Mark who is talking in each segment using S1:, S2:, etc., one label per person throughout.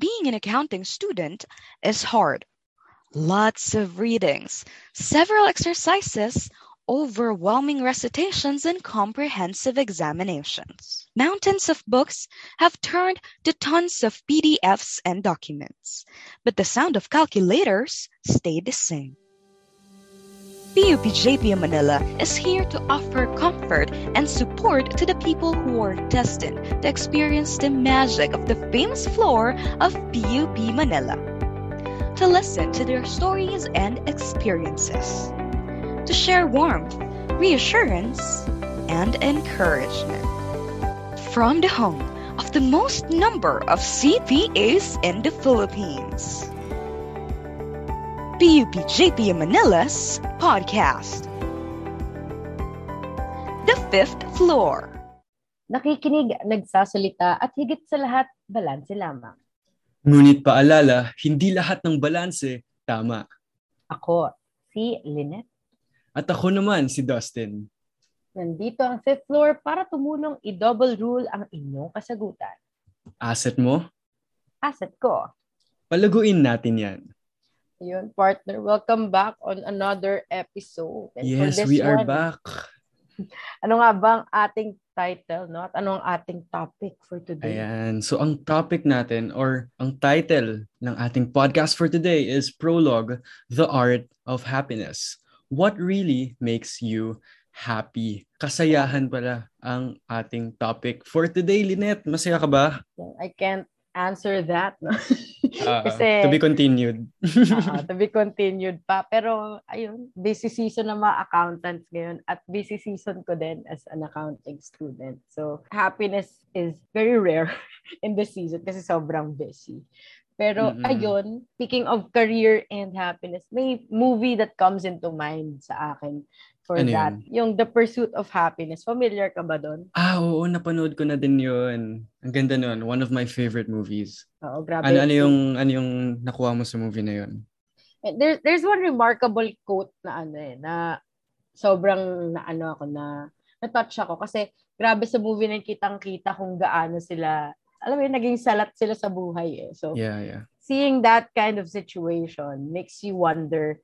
S1: being an accounting student is hard. Lots of readings, several exercises, overwhelming recitations, and comprehensive examinations. Mountains of books have turned to tons of PDFs and documents, but the sound of calculators stayed the same. PUP JP Manila is here to offer comfort and support to the people who are destined to experience the magic of the famous floor of PUP Manila. To listen to their stories and experiences. To share warmth, reassurance, and encouragement. From the home of the most number of CPAs in the Philippines. PUP JP Manila's podcast. The Fifth Floor.
S2: Nakikinig, nagsasalita at higit sa lahat, balanse lamang.
S3: Ngunit paalala, hindi lahat ng balanse tama.
S2: Ako, si Lynette.
S3: At ako naman, si Dustin.
S2: Nandito ang fifth floor para tumulong i-double rule ang inyong kasagutan.
S3: Asset mo?
S2: Asset ko.
S3: Palaguin natin yan.
S2: Yun, partner. Welcome back on another episode.
S3: And yes, we are one, back.
S2: Ano nga bang ating title, no? At ano ang ating topic for today?
S3: Ayan. So, ang topic natin or ang title ng ating podcast for today is Prologue, The Art of Happiness. What really makes you happy? Kasayahan pala ang ating topic for today, Lynette. Masaya ka ba?
S2: I can't answer that. No?
S3: Uh, Kasi, to be continued.
S2: uh, to be continued pa. Pero, ayun, busy season ng mga accountants ngayon at busy season ko din as an accounting student. So, happiness is very rare in this season kasi sobrang busy. Pero mm-hmm. ayun, speaking of career and happiness, may movie that comes into mind sa akin for ano that. Yun? Yung The Pursuit of Happiness. Familiar ka ba doon?
S3: Ah, oo, napanood ko na din yun. Ang ganda nun. One of my favorite movies.
S2: Oo, grabe.
S3: Ano, ano, yung, ano yung nakuha mo sa movie na yun?
S2: Eh, there, there's one remarkable quote na ano eh, na sobrang na ano ako na na-touch ako kasi grabe sa movie na kitang-kita kung gaano sila alam mo yun, naging salat sila sa buhay eh. So,
S3: yeah, yeah.
S2: seeing that kind of situation makes you wonder,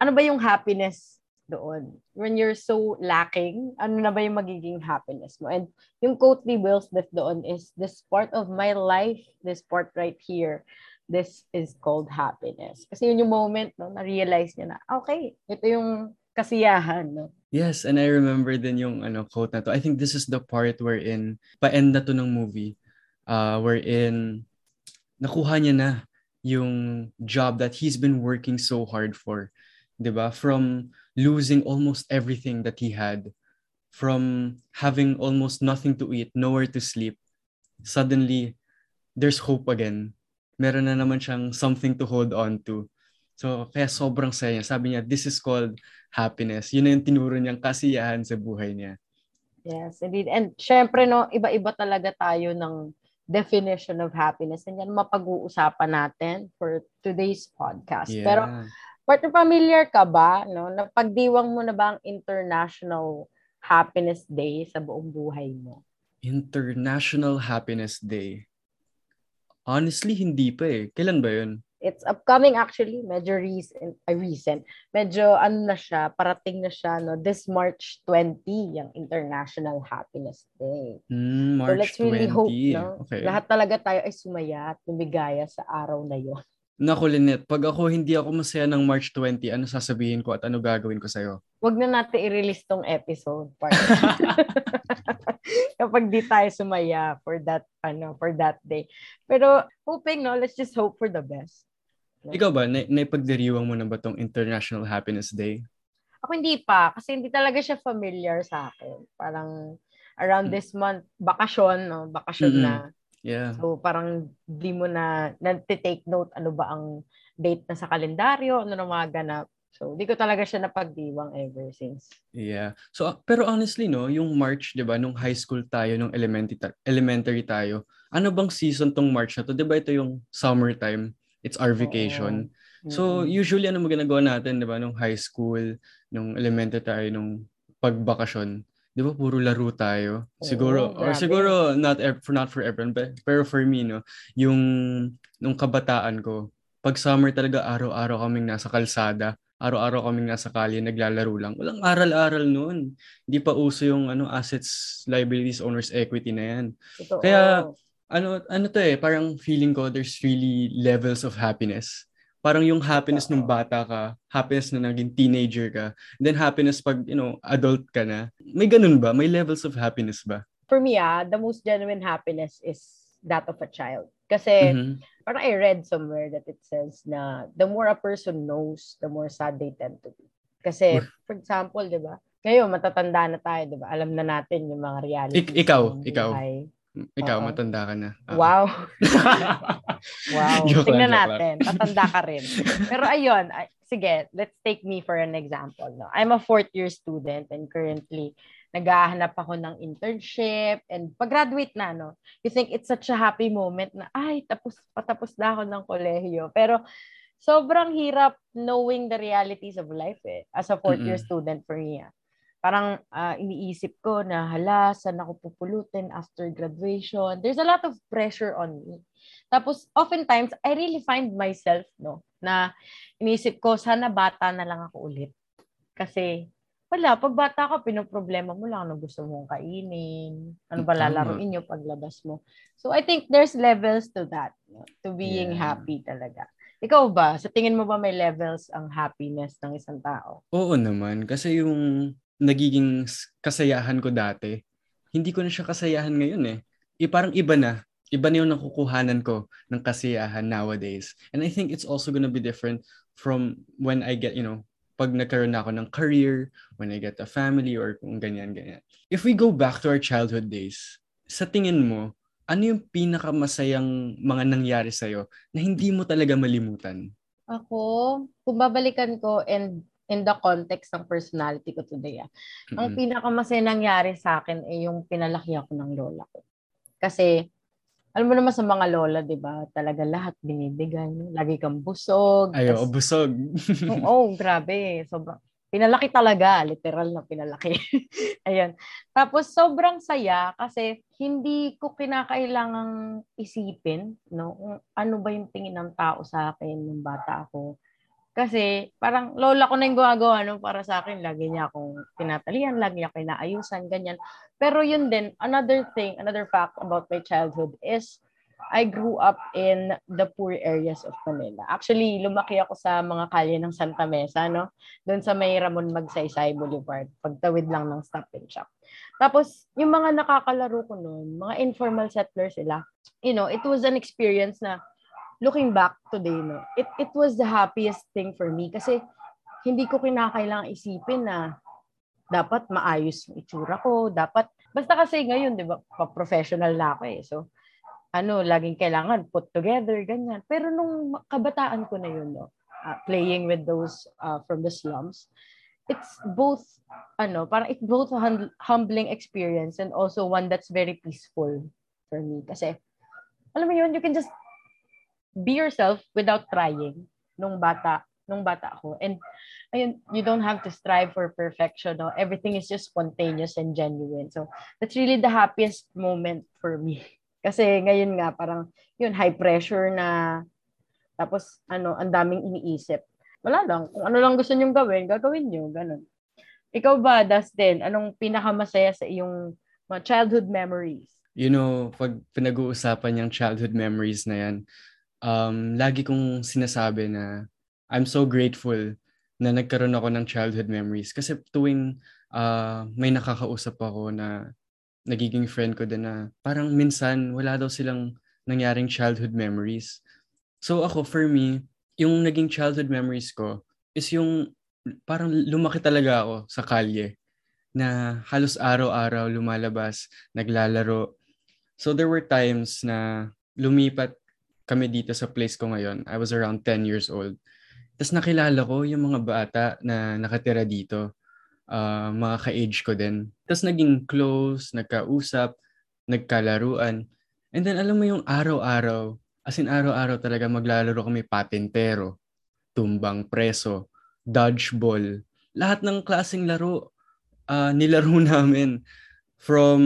S2: ano ba yung happiness doon. When you're so lacking, ano na ba yung magiging happiness mo? And yung quote ni Will Smith doon is, this part of my life, this part right here, this is called happiness. Kasi yun yung moment, no, na-realize niya na, okay, ito yung kasiyahan, no?
S3: Yes, and I remember din yung ano quote na to. I think this is the part wherein pa-end na to ng movie. Uh, wherein nakuha niya na yung job that he's been working so hard for. 'Di ba? From losing almost everything that he had from having almost nothing to eat, nowhere to sleep. Suddenly, there's hope again. Meron na naman siyang something to hold on to. So, kaya sobrang saya niya. Sabi niya, this is called happiness. Yun na yung tinuro niyang kasiyahan sa buhay niya.
S2: Yes, indeed. And syempre, no, iba-iba talaga tayo ng definition of happiness. And yan mapag-uusapan natin for today's podcast. Yeah. Pero Partner, familiar ka ba, no? Napagdiwang mo na ba ang International Happiness Day sa buong buhay mo?
S3: International Happiness Day? Honestly, hindi pa eh. Kailan ba yun?
S2: It's upcoming actually, medyo recent, uh, recent. Medyo ano na siya, parating na siya, no? This March 20, yung International Happiness Day.
S3: Mm, March so let's really 20. hope, no? Okay.
S2: Lahat talaga tayo ay sumaya at lumigaya sa araw na yon.
S3: Naku, Lynette, pag ako hindi ako masaya ng March 20, ano sasabihin ko at ano gagawin ko sa'yo?
S2: Huwag na natin i-release tong episode. Kapag di tayo sumaya for that, ano, for that day. Pero hoping, no, let's just hope for the best.
S3: No? Ikaw ba, na- naipagdiriwang mo na ba tong International Happiness Day?
S2: Ako hindi pa, kasi hindi talaga siya familiar sa akin. Parang around hmm. this month, bakasyon, no? Bakasyon mm-hmm. na
S3: Yeah.
S2: So parang di mo na nag-take note ano ba ang date na sa kalendaryo, ano na mga ganap. So, di ko talaga siya napagdiwang ever since.
S3: Yeah. So, pero honestly, no, yung March, di ba, nung high school tayo, nung elementary, elementary tayo, ano bang season tong March na to? Di ba ito yung summertime? It's our vacation. Oo. So, usually, ano mo ginagawa natin, di ba, nung high school, nung elementary tayo, nung pagbakasyon? 'Di ba puro laro tayo. Siguro oh, or siguro not for not for everyone but pero for me no, yung nung kabataan ko, pag summer talaga araw-araw kaming nasa kalsada, araw-araw kaming nasa kalye naglalaro lang. Walang aral-aral noon. Hindi pa uso yung ano assets, liabilities, owners equity na yan.
S2: Totoo.
S3: Kaya ano ano to eh, parang feeling ko there's really levels of happiness. Parang yung happiness nung bata ka, happiness na naging teenager ka, then happiness pag, you know, adult ka na. May ganun ba? May levels of happiness ba?
S2: For me, ah, the most genuine happiness is that of a child. Kasi
S3: Mhm.
S2: parang I read somewhere that it says na the more a person knows, the more sad they tend to be. Kasi, for example, di ba? Ngayon, matatanda na tayo, di ba? Alam na natin yung mga realities.
S3: Ik- ikaw, ikaw.
S2: buhay.
S3: Ikaw,
S2: Oo.
S3: matanda ka na. Ah.
S2: Wow. Wow.
S3: Joke
S2: Tingnan
S3: lang,
S2: natin. Tatanda ka rin. Pero ayun, ay, sige, let's take me for an example. No? I'm a fourth year student and currently naghahanap ako ng internship and pag-graduate na, no, you think it's such a happy moment na, ay, tapos, patapos na ako ng kolehiyo. Pero sobrang hirap knowing the realities of life eh, as a fourth year
S3: Mm-mm.
S2: student for me. ah. Parang ah, iniisip ko na, hala, saan ako pupulutin after graduation? There's a lot of pressure on me. Tapos, oftentimes, I really find myself, no, na inisip ko, sana bata na lang ako ulit. Kasi, wala, pag bata ka, pinoproblema mo lang ano gusto mong kainin, ano ba
S3: Tama.
S2: lalaroin nyo paglabas mo. So, I think there's levels to that, no, to being
S3: Yeah.
S2: happy talaga. Ikaw ba, sa tingin mo ba may levels ang happiness ng isang tao?
S3: Oo naman. Kasi yung nagiging kasayahan ko dati, hindi ko na siya kasayahan ngayon eh. eh parang iba na. Iba na yung nakukuhanan ko ng kasiyahan nowadays. And I think it's also gonna be different from when I get, you know, pag nagkaroon na ako ng career, when I get a family, or kung ganyan, ganyan. If we go back to our childhood days, sa tingin mo, ano yung pinakamasayang mga nangyari sa'yo na hindi mo talaga malimutan?
S2: Ako, kung babalikan ko and in the context ng personality ko today, ah, ang
S3: Mm-mm.
S2: pinakamasaya nangyari sa akin ay yung pinalaki ako ng lola ko. Kasi, alam mo naman sa mga lola, di ba, talaga lahat binibigay. Lagi kang busog.
S3: Ayo,
S2: tas-
S3: busog.
S2: Oo, oh, grabe. Sobrang, pinalaki talaga. Literal na pinalaki. Ayan. Tapos, sobrang saya kasi hindi ko kinakailangang isipin, no? Kung ano ba yung tingin ng tao sa akin nung bata ako. Kasi, parang lola ko na yung gumagawa no, para sa akin. Lagi niya akong tinatalian, lagi niya ako inaayusan, ganyan. Pero yun din, another thing, another fact about my childhood is I grew up in the poor areas of Manila. Actually, lumaki ako sa mga kalye ng Santa Mesa, no? Doon sa may Ramon Magsaysay Boulevard, pagtawid lang ng Stop and Shop. Tapos, yung mga nakakalaro ko noon, mga informal settlers sila, you know, it was an experience na looking back today, no, it, it was the happiest thing for me kasi hindi ko kinakailangan isipin na dapat maayos yung itsura ko, dapat, basta kasi ngayon, di ba, pa-professional na ako eh. So, ano, laging kailangan put together, ganyan. Pero nung kabataan ko na yun, no, uh, playing with those uh, from the slums, it's both, ano, parang it's both a hum- humbling experience and also one that's very peaceful for me. Kasi, alam mo yun, you can just be yourself without trying nung bata nung bata ako. And ayun, you don't have to strive for perfection. No? Everything is just spontaneous and genuine. So, that's really the happiest moment for me. Kasi ngayon nga, parang, yun, high pressure na, tapos, ano, ang daming iniisip. Wala lang. Kung ano lang gusto nyong gawin, gagawin nyo. Ganun. Ikaw ba, Dustin, anong pinakamasaya sa iyong mga childhood memories?
S3: you know, pag pinag-uusapan yung childhood memories na yan, um, lagi kong sinasabi na I'm so grateful na nagkaroon ako ng childhood memories. Kasi tuwing uh, may nakakausap ako na nagiging friend ko din na parang minsan wala daw silang nangyaring childhood memories. So ako, for me, yung naging childhood memories ko is yung parang lumaki talaga ako sa kalye na halos araw-araw lumalabas, naglalaro. So there were times na lumipat kami dito sa place ko ngayon. I was around 10 years old. Tapos nakilala ko yung mga bata na nakatira dito. Uh, mga ka-age ko din. Tapos naging close, nagkausap, nagkalaruan. And then alam mo yung araw-araw, as in araw-araw talaga maglalaro kami patintero, tumbang preso, dodgeball. Lahat ng klaseng laro uh, nilaro namin from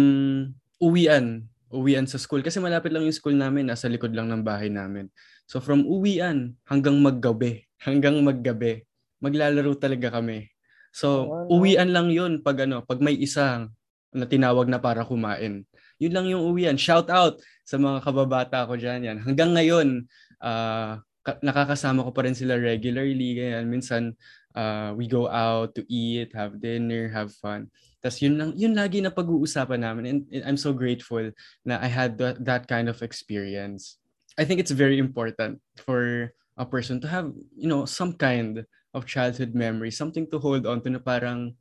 S3: uwian uwian sa school. Kasi malapit lang yung school namin, nasa likod lang ng bahay namin. So from uwian hanggang maggabi, hanggang maggabi, maglalaro talaga kami. So
S2: no?
S3: uwian lang yun pag ano, pag may isang na tinawag na para kumain. Yun lang yung uwian. Shout out sa mga kababata ko dyan yan. Hanggang ngayon, ah, ka- nakakasama ko pa rin sila regularly. Ganyan. Minsan, ah, we go out to eat, have dinner, have fun. Tapos yun lang, yun lagi na pag-uusapan namin. And, and I'm so grateful na I had that, that kind of experience. I think it's very important for a person to have, you know, some kind of childhood memory, something to hold on to na parang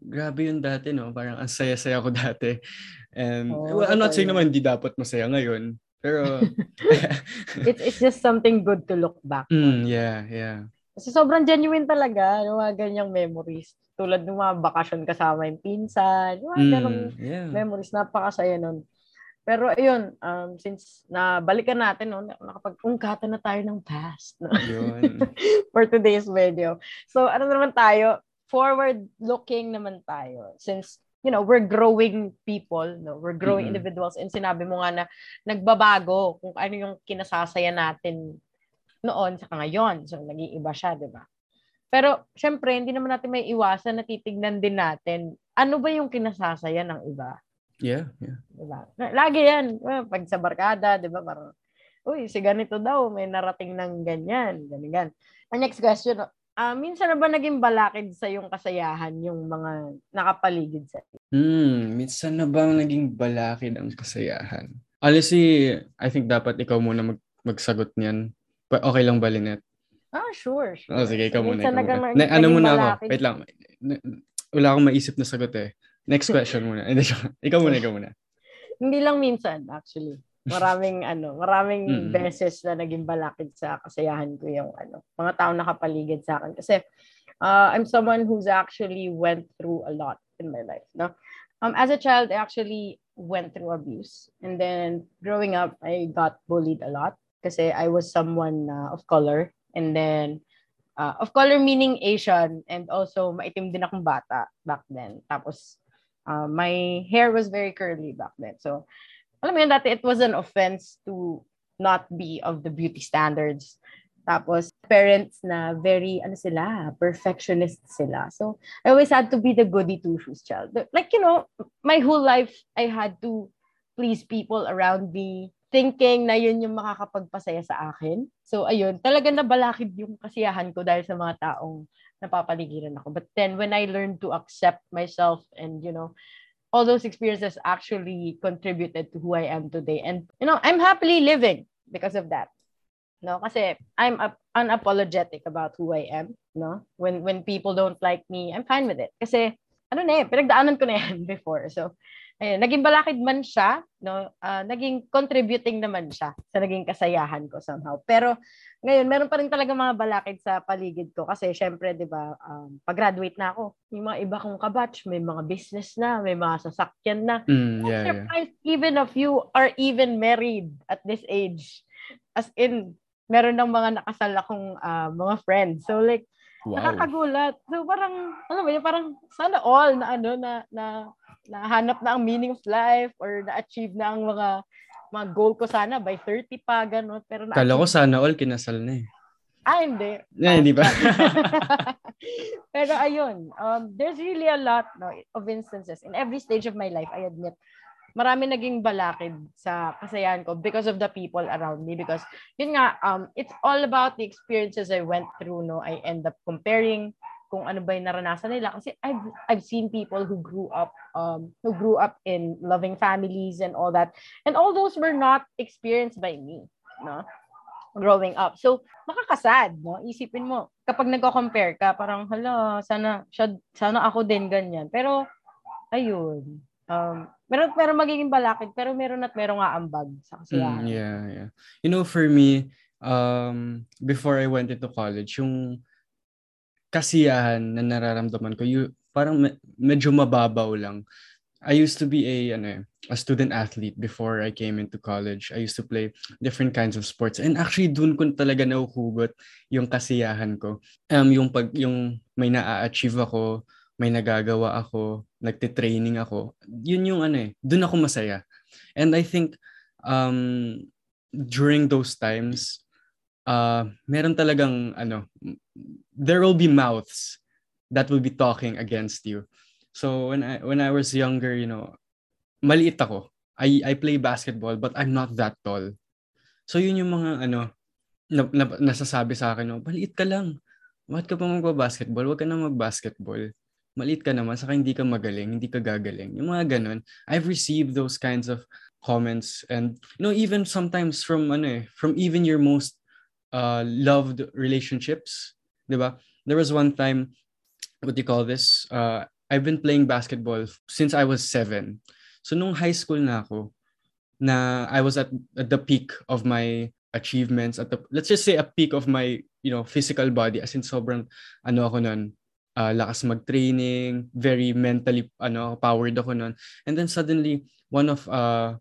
S3: grabe yun dati, no? Parang ang saya-saya ko dati. And
S2: Oo,
S3: well, I'm not saying naman hindi dapat masaya ngayon. Pero,
S2: It's, it's just something good to look back.
S3: mm, yeah, yeah.
S2: Kasi sobrang genuine talaga, yung mga ganyang memories. Tulad ng mga bakasyon kasama yung pinsan, yung mga ganong
S3: Mm, yeah.
S2: memories, napakasaya nun. Pero ayun, um, since nabalikan natin, no, nakapag-ungkatan na tayo ng past no,
S3: Yun.
S2: for today's video. So ano naman tayo, forward-looking naman tayo. Since, you know, we're growing people, no? we're growing
S3: Mhm.
S2: individuals, and sinabi mo nga na nagbabago kung ano yung kinasasaya natin noon sa ngayon. So, nag-iiba siya, di ba? Pero, syempre, hindi naman natin may iwasan na titignan din natin ano ba yung kinasasaya ng iba.
S3: Yeah, yeah.
S2: Diba? Lagi yan. Ah, Pag sa barkada, di ba? Parang, uy, si ganito daw, may narating ng ganyan, ganyan. Ang next question, ah minsan na ba naging balakid sa yung kasayahan yung mga nakapaligid sa
S3: Hmm, minsan na bang naging balakid ang kasayahan? Honestly, I think dapat ikaw muna mag magsagot niyan. Okay lang ba, Lynette?
S2: Ah, sure. sure.
S3: Oh, sige, ikaw muna. Ikaw muna. Na, ano muna ako? Wait lang. Wala akong maisip na sagot eh. Next question muna. Hindi, ikaw muna, ikaw muna.
S2: Hindi lang minsan, actually. Maraming ano, maraming
S3: Mm.
S2: beses na naging balakid sa kasayahan ko yung ano, mga tao nakapaligid sa akin kasi uh, I'm someone who's actually went through a lot in my life, no? Um as a child, I actually went through abuse. And then growing up, I got bullied a lot kasi I was someone uh, of color and then uh, of color meaning Asian and also maitim din akong bata back then. Tapos uh, my hair was very curly back then. So alam mo yun, dati it was an offense to not be of the beauty standards. Tapos, parents na very, ano sila, perfectionist sila. So, I always had to be the goody two-shoes child. Like, you know, my whole life, I had to please people around me, thinking na yun yung makakapagpasaya sa akin. So, ayun, talaga nabalakid yung kasiyahan ko dahil sa mga taong napapaligiran ako. But then, when I learned to accept myself and, you know, all those experiences actually contributed to who I am today. And, you know, I'm happily living because of that. No, kasi I'm unapologetic about who I am, no? When when people don't like me, I'm fine with it. Kasi ano na eh, pinagdaanan ko na yan before. So, ayun, naging balakid man siya, no? Ah, naging contributing naman siya sa naging kasayahan ko somehow. Pero ngayon, meron pa rin talaga mga balakid sa paligid ko kasi syempre, 'di ba, um, pag-graduate na ako, yung mga iba kong kabatch, may mga business na, may mga sasakyan na.
S3: Mm, yeah, yeah.
S2: Surprised even of you are even married at this age. As in, meron ng mga nakasal akong ah, mga friends. So like,
S3: Wow.
S2: nakakagulat. So parang, ano ba yun, parang sana all na ano, na, na, nahanap na ang meaning of life or na-achieve na ang mga mga goal ko sana by 30 pa, gano'n. Pero na
S3: Kala ko sana all kinasal na eh.
S2: Ah, hindi.
S3: Eh, hindi ba?
S2: Pero ayun, um, there's really a lot no, of instances. In every stage of my life, I admit, marami naging balakid sa kasayahan ko because of the people around me. Because, yun nga, um, it's all about the experiences I went through. No? I end up comparing kung ano ba yung naranasan nila. Kasi I've, I've seen people who grew up um, who grew up in loving families and all that. And all those were not experienced by me. No? growing up. So, makakasad, no? Isipin mo, kapag nagko-compare ka, parang, hala, sana, siya, sana ako din ganyan. Pero, ayun, um, meron, meron magiging balakid, pero meron at meron nga ambag sa kasiyahan.
S3: Mm, yeah, yeah. You know, for me, um, before I went into college, yung kasiyahan na nararamdaman ko, you, parang me- medyo mababaw lang. I used to be a ano eh, a student athlete before I came into college. I used to play different kinds of sports and actually dun ko talaga nahuhugot yung kasiyahan ko. Um yung pag yung may na-achieve ako, may nagagawa ako, nagte-training ako. Yun yung ano eh, dun ako masaya. And I think um, during those times, uh, meron talagang, ano, there will be mouths that will be talking against you. So when I when I was younger, you know, maliit ako. I I play basketball but I'm not that tall. So yun yung mga ano na, na, nasasabi sa akin, no, maliit ka lang. Bakit ka pa magba-basketball? Huwag ka na mag-basketball. Maliit ka naman, saka hindi ka magaling, hindi ka gagaling. Yung mga ganun. I've received those kinds of comments and you know even sometimes from ano eh, from even your most uh, loved relationships, 'di ba? There was one time what do you call this? Uh, I've been playing basketball since I was seven. So nung high school na ako, na I was at, at the peak of my achievements at the let's just say a peak of my you know physical body as in sobrang ano ako noon uh, lakas mag-training very mentally ano powered ako noon and then suddenly one of uh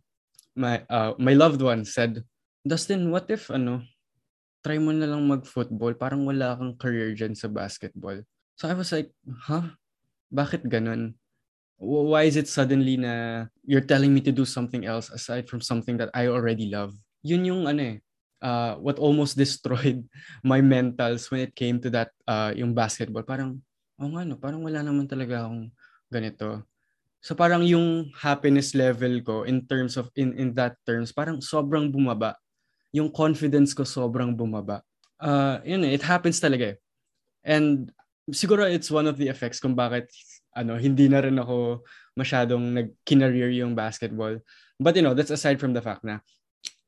S3: my uh, my loved one said Dustin what if ano try mo na lang mag-football parang wala kang career diyan sa basketball so I was like huh bakit ganun why is it suddenly na you're telling me to do something else aside from something that I already love yun yung ano eh uh, what almost destroyed my mentals when it came to that uh, yung basketball. Parang, oh nga no, parang wala naman talaga akong ganito. So parang yung happiness level ko in terms of, in, in that terms, parang sobrang bumaba. Yung confidence ko sobrang bumaba. Uh, yun eh, it happens talaga eh. And siguro it's one of the effects kung bakit ano, hindi na rin ako masyadong nag-career yung basketball. But you know, that's aside from the fact na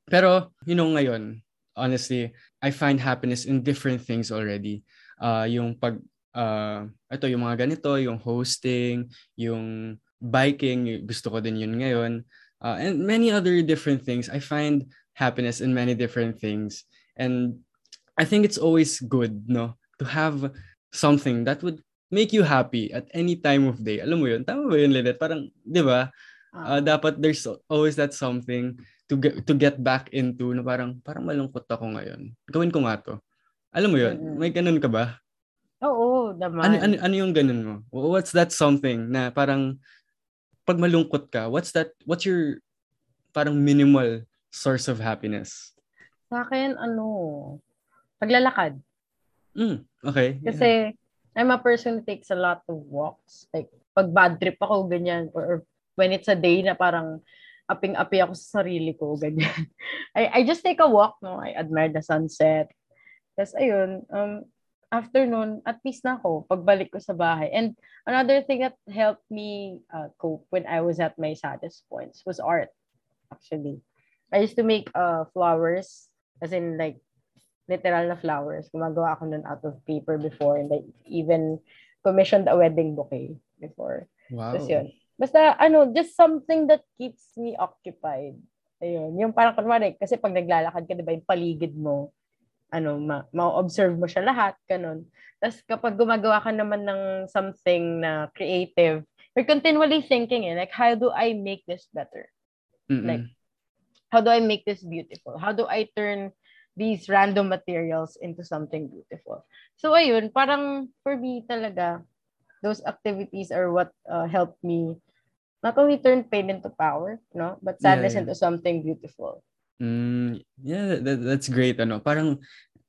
S3: pero, you know, ngayon, honestly, I find happiness in different things already. Uh, yung pag, uh, ito, yung mga ganito, yung hosting, yung biking, gusto ko din yun ngayon. Uh, and many other different things. I find happiness in many different things. And I think it's always good, no? To have something that would make you happy at any time of day. Alam mo yun? Tama ba yun, Linet? Parang, di ba? Uh, dapat there's always that something to get to get back into na parang parang malungkot ako ngayon. Gawin ko nga to. Alam mo 'yun? Mm-hmm. May ganun ka ba?
S2: Oo, naman.
S3: Ano, ano, ano yung ganun mo? What's that something na parang pag malungkot ka, what's that, what's your parang minimal source of happiness?
S2: Sa akin, ano, paglalakad.
S3: Mm, okay.
S2: Kasi yeah. I'm a person who takes a lot of walks. Like, pag bad trip ako, ganyan, or, or when it's a day na parang aping-api ako sa sarili ko, ganyan. I, I just take a walk, no? I admire the sunset. Tapos, ayun, um, after noon, at peace na ako pagbalik ko sa bahay. And another thing that helped me uh, cope when I was at my saddest points was art, actually. I used to make uh, flowers, as in like, literal na flowers. Gumagawa ako nun out of paper before and I even commissioned a wedding bouquet before.
S3: Wow.
S2: Tapos yun. Basta, ano, just something that keeps me occupied. Ayun. Yung parang, kunwari, kasi pag naglalakad ka, di ba, yung paligid mo, ano, ma- ma-observe mo siya lahat, ganun. Tapos kapag gumagawa ka naman ng something na creative, you're continually thinking, eh, like, how do I make this better?
S3: Mm-mm.
S2: Like, how do I make this beautiful? How do I turn these random materials into something beautiful? So, ayun, parang for me talaga, those activities are what uh, helped me not only turn pain into power, no, but sadness yeah, yeah. into something beautiful.
S3: Mm, yeah, that, that's great. Ano, parang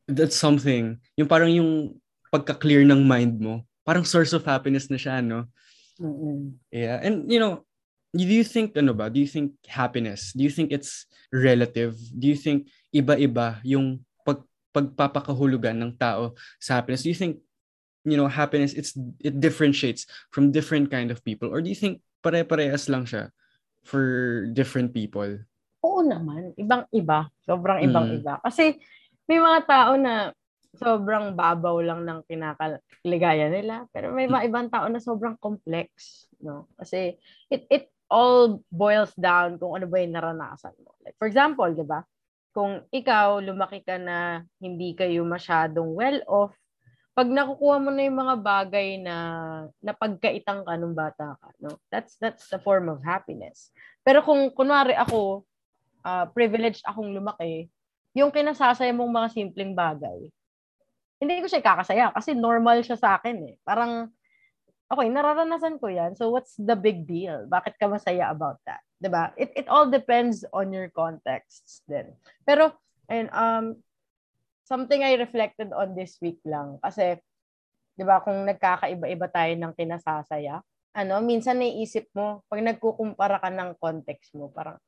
S3: that's something. Yung parang yung pagka-clear ng mind mo, parang source of happiness na siya, no?
S2: Mm-mm.
S3: Yeah, and you know, do you think ano ba? Do you think happiness? Do you think it's relative? Do you think iba-iba yung pag pagpapakahulugan ng tao sa happiness? Do you think you know happiness it's it differentiates from different kind of people or do you think pare-parehas lang siya for different people?
S2: Oo naman. Ibang-iba. Sobrang ibang-iba. Mm. Kasi may mga tao na sobrang babaw lang ng kinakaligaya nila. Pero may mga ibang tao na sobrang complex. No? Kasi it, it all boils down kung ano ba yung naranasan mo. Like, for example, di ba? Kung ikaw, lumaki ka na hindi kayo masyadong well-off, pag nakukuha mo na yung mga bagay na napagkaitang ka nung bata ka, no? That's that's the form of happiness. Pero kung kunwari ako uh, privileged akong lumaki, yung kinasasaya mong mga simpleng bagay, hindi ko siya kakasaya kasi normal siya sa akin eh. Parang okay, nararanasan ko 'yan. So what's the big deal? Bakit ka masaya about that? 'Diba? It it all depends on your contexts then. Pero and um something I reflected on this week lang kasi 'di ba kung nagkakaiba-iba tayo ng kinasasaya, ano, minsan naiisip mo pag nagkukumpara ka ng context mo, parang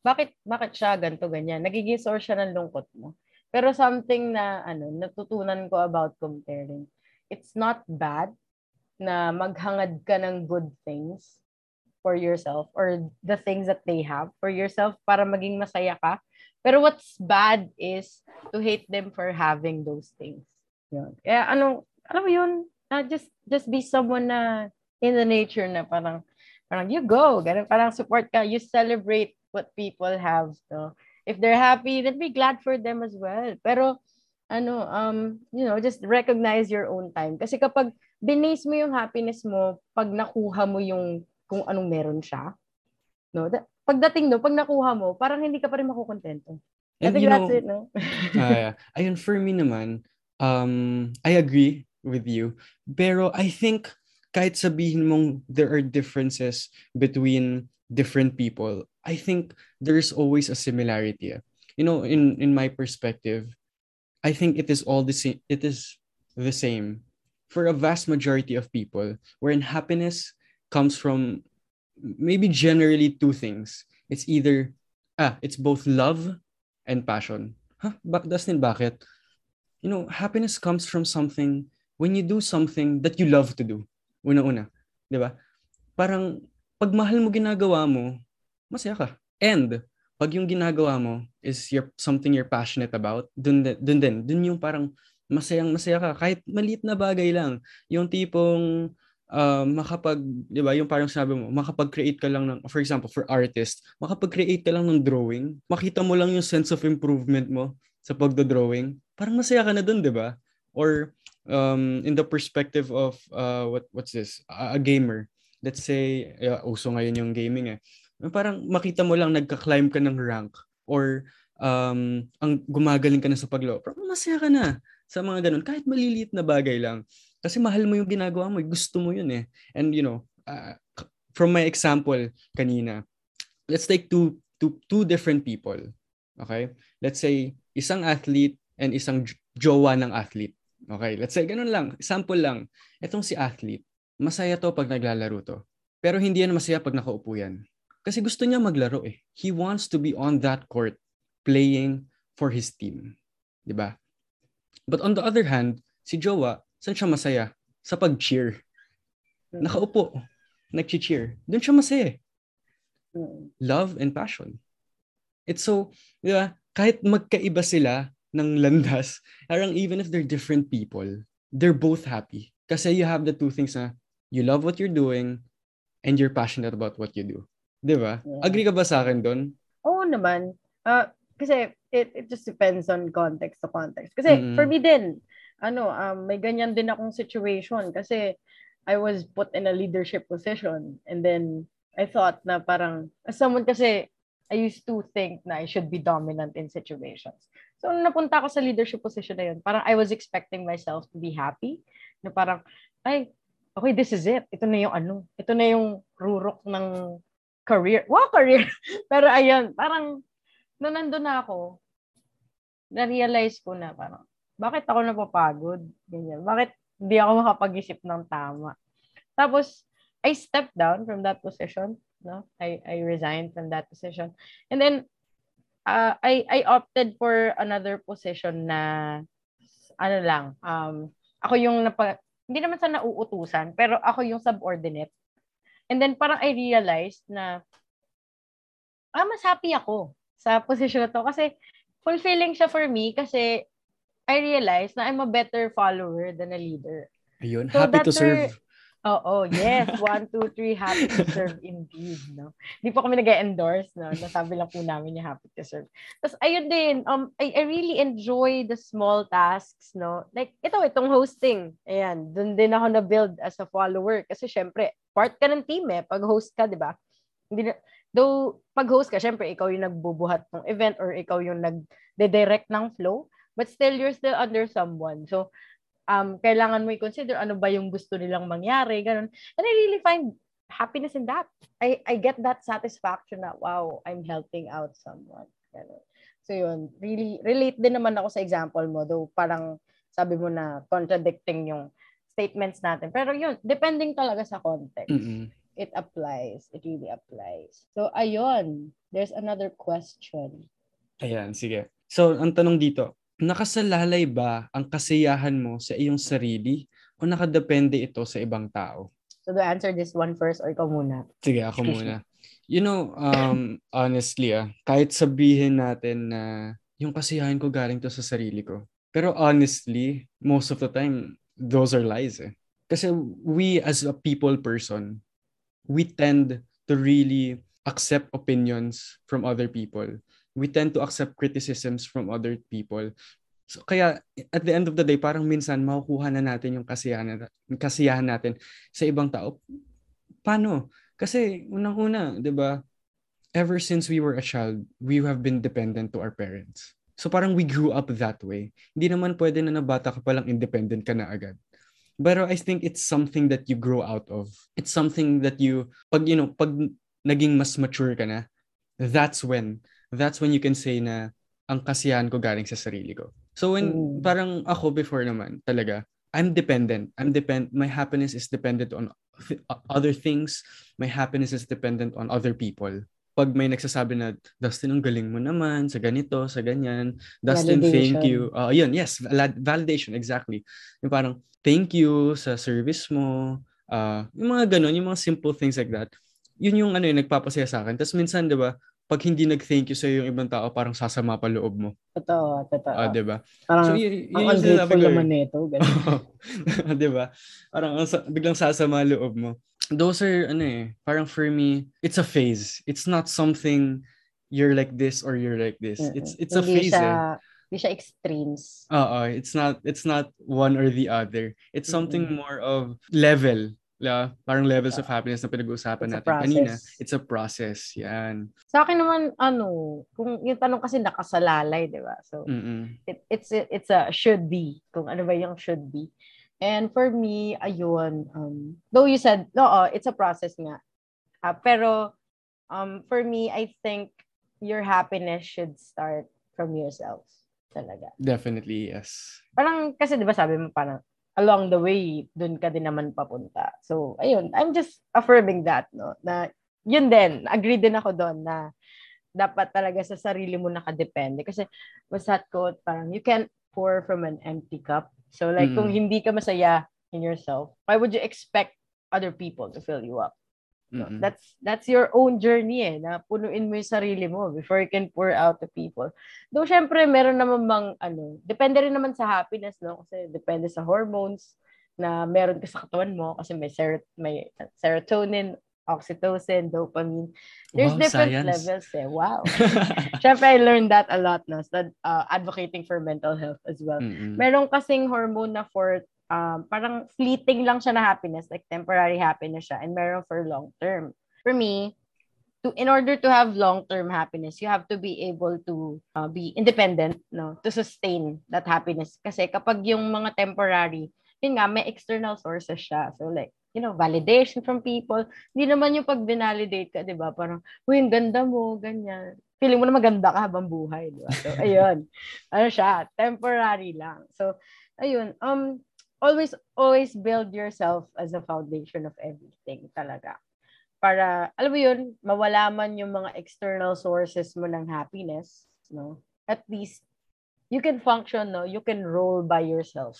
S2: bakit bakit siya ganto ganyan? Nagiging source siya ng lungkot mo. Pero something na ano, natutunan ko about comparing, it's not bad na maghangad ka ng good things for yourself or the things that they have for yourself para maging masaya ka. Pero what's bad is to hate them for having those things. Yun. Kaya ano, alam mo yun, uh, just just be someone na in the nature na parang parang you go, ganun, parang support ka, you celebrate what people have. So, if they're happy, then be glad for them as well. Pero ano, um, you know, just recognize your own time. Kasi kapag binase mo yung happiness mo, pag nakuha mo yung kung anong meron siya, no? Da- pagdating no, pag nakuha mo, parang hindi ka pa rin makukontento. I
S3: And
S2: think
S3: you
S2: that's
S3: know,
S2: it, no?
S3: Yeah. ayun, for me naman, um, I agree with you. Pero I think kahit sabihin mong there are differences between different people, I think there's always a similarity. eh. You know, in in my perspective, I think it is all the same. It is the same for a vast majority of people, wherein happiness comes from maybe generally two things. It's either ah, it's both love and passion. Huh? Bak Dustin, bakit? You know, happiness comes from something when you do something that you love to do. Una-una, 'di ba? Parang pag mahal mo ginagawa mo, masaya ka. And pag yung ginagawa mo is your, something you're passionate about, dun, dun din, dun yung parang masayang masaya ka. Kahit maliit na bagay lang. Yung tipong uh, makapag, di ba, yung parang sabi mo, makapag-create ka lang ng, for example, for artist, makapag-create ka lang ng drawing, makita mo lang yung sense of improvement mo sa pagdo-drawing, parang masaya ka na dun, di ba? Or um, in the perspective of, uh, what what's this, a, a gamer, let's say, uh, uso ngayon yung gaming eh, parang makita mo lang nagka-climb ka ng rank or um, ang gumagaling ka na sa paglaro, parang masaya ka na sa mga ganun. Kahit maliliit na bagay lang. Kasi mahal mo yung ginagawa mo, gusto mo yun eh. And you know, uh, from my example kanina, let's take two, two, two different people. Okay? Let's say, isang athlete and isang jowa ng athlete. Okay? Let's say, ganun lang. Example lang. Itong si athlete, masaya to pag naglalaro to. Pero hindi yan masaya pag nakaupo yan. Kasi gusto niya maglaro eh. He wants to be on that court playing for his team. 'Di ba? But on the other hand, si Jowa, saan siya masaya? Sa pag-cheer. Nakaupo, nag-cheer. Doon siya masaya. eh. Love and passion. It's so, di ba? Kahit magkaiba sila ng landas, parang even if they're different people, they're both happy. Kasi you have the two things na you love what you're doing and you're passionate about what you do. Di ba?
S2: Yeah.
S3: Agree ka ba sa akin doon?
S2: Oo naman. Uh, kasi it, it just depends on context to context. Kasi
S3: Mm.
S2: for me din, ano, um, may ganyan din akong situation kasi I was put in a leadership position and then I thought na parang, as someone kasi, I used to think na I should be dominant in situations. So, nung napunta ako sa leadership position na yun, parang I was expecting myself to be happy. Na parang, ay, okay, this is it. Ito na yung ano, ito na yung rurok ng career. Wow, career! Pero ayun, parang, nung nandun na ako, na-realize ko na parang, bakit ako napapagod? Ganyan. Bakit hindi ako makapag-isip ng tama? Tapos, I stepped down from that position. No? I, I resigned from that position. And then, uh, I, I opted for another position na, ano lang, um, ako yung napa, hindi naman sa nauutusan, pero ako yung subordinate. And then, parang I realized na, ah, mas happy ako sa position na to. Kasi, fulfilling siya for me kasi I realized na I'm a better follower than a leader.
S3: Ayun,
S2: So
S3: happy to serve.
S2: Oo, yes. One, two, three, happy to serve indeed, no? Hindi po kami nag-endorse, no? Nasabi lang po namin yung happy to serve. Tapos, ayun din, um, I, I really enjoy the small tasks, no? Like, ito, itong hosting. Ayan, dun din ako na-build as a follower. Kasi, syempre, part ka ng team, eh. Pag host ka, di ba? Hindi na, though, pag host ka, syempre, ikaw yung nagbubuhat ng event or ikaw yung nag-direct ng flow. But still, you're still under someone. So, um, kailangan mo i-consider ano ba yung gusto nilang mangyari, ganun. And I really find happiness in that. I, I get that satisfaction na, wow, I'm helping out someone. Ganun. So yun, really, relate din naman ako sa example mo, though parang sabi mo na contradicting yung statements natin. Pero yun, depending talaga sa context.
S3: Mm-mm.
S2: It applies. It really applies. So, ayun. There's another question.
S3: Ayan, sige. So, ang tanong dito, nakasalalay ba ang kasiyahan mo sa iyong sarili o nakadepende ito sa ibang tao?
S2: So, do I answer this one first or ikaw muna?
S3: Sige, ako muna. You know, um, honestly, ah, kahit sabihin natin na yung kasiyahan ko galing to sa sarili ko. Pero honestly, most of the time, those are lies eh. Kasi we as a people person, we tend to really accept opinions from other people. We tend to accept criticisms from other people. So, kaya at the end of the day, parang minsan makukuha na natin yung kasiyahan, kasiyahan natin sa ibang tao. Paano? Kasi unang-una, 'di ba? Ever since we were a child, we have been dependent to our parents. So parang we grew up that way. Hindi naman pwede na nabata ka palang independent ka na agad. Pero I think it's something that you grow out of. It's something that you, pag, you know, pag naging mas mature ka na, that's when, that's when you can say na ang kasiyahan ko galing sa sarili ko. So when,
S2: Mm.
S3: parang ako before naman, talaga, I'm dependent. I'm depend. My happiness is dependent on th- other things. My happiness is dependent on other people. Pag may nagsasabi na, Dustin, ang galing mo naman sa ganito, sa ganyan. Dustin, thank
S2: Validation.
S3: you. Uh, yun, yes, val- validation, exactly. Yung parang, thank you sa service mo. Uh, yung mga ganun, yung mga simple things like that. Yun yung ano yung nagpapasaya sa akin. Tapos minsan, di ba, pag hindi nag-thank you sa yung ibang tao, parang sasama pa loob mo.
S2: Totoo, totoo.
S3: Ah, di ba?
S2: parang,
S3: So, yun,
S2: ang
S3: yun yung sinasabi
S2: ungrateful
S3: eh.
S2: naman nito. Ganun.
S3: 'Di ba? Parang ang biglang sasama loob mo. Those are ano eh, parang for me, it's a phase. It's not something you're like this or you're like this. It's it's a
S2: Hindi
S3: phase eh.
S2: siya, Hindi siya extremes.
S3: Oo, it's not it's not one or the other. It's something more of level. La, parang levels of happiness na pinag-uusapan
S2: It's a
S3: natin kanina. It's a process. Yan.
S2: Sa akin naman, ano, kung yung tanong kasi nakasalalay, di ba? So,
S3: Mm-mm.
S2: it, it's a, it's a should be kung ano ba yung should be and for me ayun um though you said no oh, it's a process nga. Ah, pero um for me I think your happiness should start from yourself talaga.
S3: Definitely, yes.
S2: parang kasi 'di ba sabi mo parang along the way dun ka din naman papunta. So ayun I'm just affirming that no na yun din agree din ako doon na dapat talaga sa sarili mo nakadepende. Kasi was that quote parang you can't pour from an empty cup so like
S3: Mm.
S2: kung hindi ka masaya in yourself why would you expect other people to fill you up
S3: Mm-mm.
S2: that's that's your own journey eh na punuin mo yung sarili mo before you can pour out to people though syempre meron naman bang ano depende rin naman sa happiness no kasi depende sa hormones na meron ka sa katawan mo kasi may ser- may serotonin oxytocin dopamine there's
S3: Wow,
S2: different
S3: science.
S2: levels eh wow syempre I learned that a lot no so, uh, advocating for mental health as well
S3: Mm-mm.
S2: meron kasing hormone na for um, parang fleeting lang siya na happiness, like temporary happiness siya, and meron for long term. For me, to in order to have long term happiness, you have to be able to uh, be independent, no, to sustain that happiness. Kasi kapag yung mga temporary, yun nga, may external sources siya. So like, you know, validation from people. Hindi naman yung pag binalidate ka, di ba? Parang, uy, ang ganda mo, ganyan. Feeling mo na maganda ka habang buhay, di ba? So, ayun. ano siya, temporary lang. So, ayun, um, always, always build yourself as a foundation of everything talaga. Para, alam mo yun, mawala man yung mga external sources mo ng happiness, no? At least, you can function, no? You can roll by yourself.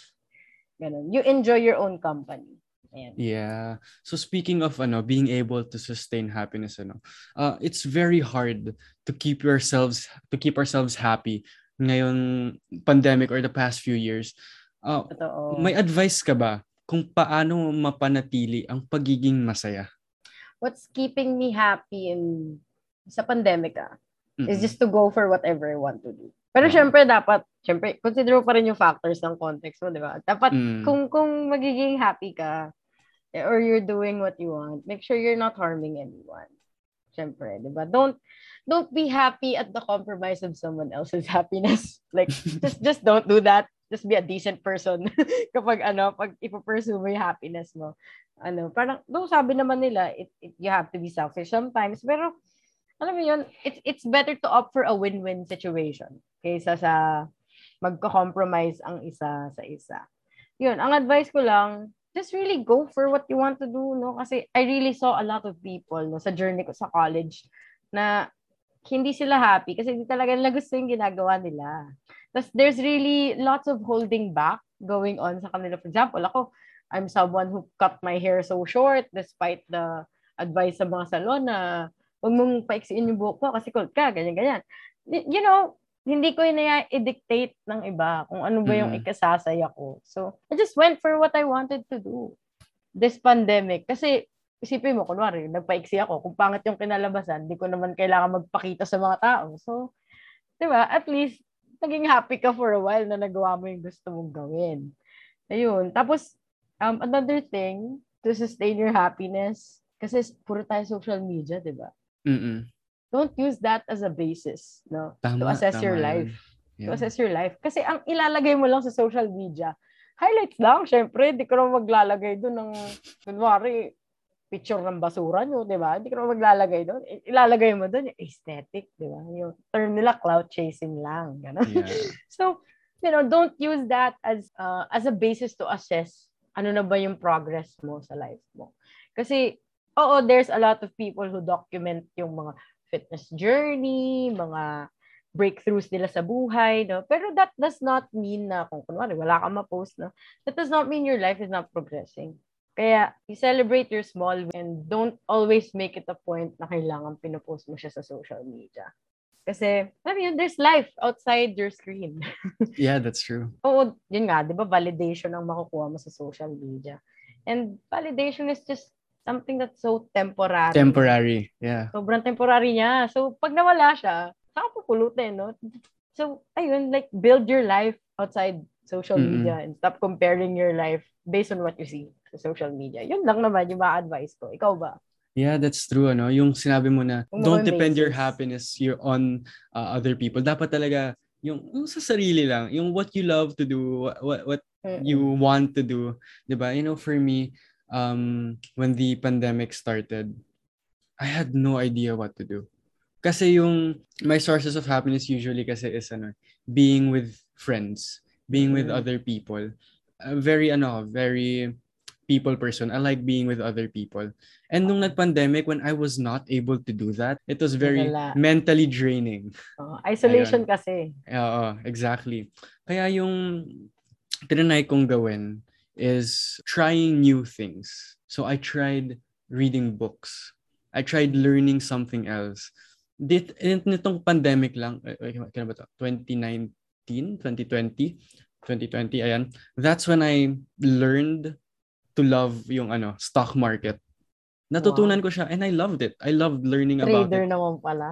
S2: Ganun. You enjoy your own company. Ayan.
S3: Yeah. So speaking of ano, being able to sustain happiness ano, uh, it's very hard to keep yourselves to keep ourselves happy ngayon pandemic or the past few years. Uh,
S2: Totoo.
S3: may advice ka ba kung paano mapanatili ang pagiging masaya?
S2: What's keeping me happy in sa pandemic ah, is
S3: Mm-mm.
S2: just to go for whatever I want to do. Pero
S3: Ah.
S2: syempre dapat, syempre, consider mo pa rin yung factors ng context mo, di ba? Dapat,
S3: Mm.
S2: kung, kung magiging happy ka, or you're doing what you want, make sure you're not harming anyone. Syempre, di ba? Don't, don't be happy at the compromise of someone else's happiness. Like, just, just don't do that. Just be a decent person kapag ano, pag ipupursue mo yung happiness mo. ano, parang, though sabi naman nila, it, it, you have to be selfish sometimes, pero, alam mo yun, it's, it's better to opt for a win-win situation kaysa sa magko-compromise ang isa sa isa. Yun, ang advice ko lang, just really go for what you want to do, no? Kasi I really saw a lot of people, no, sa journey ko sa college, na hindi sila happy kasi hindi talaga nila gusto yung ginagawa nila. Tapos there's really lots of holding back going on sa kanila. For example, ako, I'm someone who cut my hair so short despite the advice sa mga salon na huwag mong paiksiin yung buhok mo kasi cold ka, ganyan-ganyan. You know, hindi ko ina i-dictate ng iba kung ano ba yung mm. ikasasaya ko. So, I just went for what I wanted to do. This pandemic. Kasi, isipin mo, kunwari, nagpaiksi ako. Kung pangit yung kinalabasan, di ko naman kailangan magpakita sa mga tao. So, di ba, at least, naging happy ka for a while na nagawa mo yung gusto mong gawin. Ayun. Tapos, um, another thing, to sustain your happiness, kasi puro tayo social media, di ba?
S3: Mm-mm
S2: don't use that as a basis no
S3: tama,
S2: to assess
S3: tama
S2: your
S3: yun.
S2: life
S3: yeah.
S2: to assess your life kasi ang ilalagay mo lang sa social media highlights lang syempre di ko naman maglalagay doon ng kunwari picture ng basura nyo, di ba? Hindi ko naman maglalagay doon. Ilalagay mo doon yung aesthetic, di ba? Yung term nila, cloud chasing lang. Ganun.
S3: Yeah.
S2: so, you know, don't use that as uh, as a basis to assess ano na ba yung progress mo sa life mo. Kasi, oo, there's a lot of people who document yung mga fitness journey, mga breakthroughs nila sa buhay, no? Pero that does not mean na kung kunwari wala kang ma-post, no? That does not mean your life is not progressing. Kaya, you celebrate your small and don't always make it a point na kailangan pinopost mo siya sa social media. Kasi, I mean, there's life outside your screen.
S3: yeah, that's true.
S2: Oo, yun nga, di ba, validation ang makukuha mo sa social media. And validation is just something that's so temporary.
S3: Temporary, yeah.
S2: Sobrang temporary niya. So, pag nawala siya, saka pupulutin, no? So, ayun, like, build your life outside social mm-hmm. media and stop comparing your life based on what you see sa social media. Yun lang naman yung ma-advise ko. Ikaw ba?
S3: Yeah, that's true. Ano? Yung sinabi mo na, Kung don't depend basis. your happiness you're on uh, other people. Dapat talaga, yung, yung sa sarili lang, yung what you love to do, what, what mm-hmm. you want to do. Diba? You know, for me, um, when the pandemic started, I had no idea what to do. Kasi yung my sources of happiness usually kasi is ano, being with friends, being with mm. other people. Uh, very ano, very people person. I like being with other people. And nung nag-pandemic, when I was not able to do that, it was very Wala. mentally draining.
S2: Oh, isolation Ayun. kasi.
S3: Oo, exactly. Kaya yung tinanay kong gawin is trying new things. So I tried reading books. I tried learning something else. Dit, nitong pandemic lang, kaya ba to? 2019, 2020, 2020, ayan. That's when I learned to love yung ano, stock market. Natutunan wow. ko siya and I loved it. I loved learning
S2: Trader
S3: about it.
S2: Trader naman pala.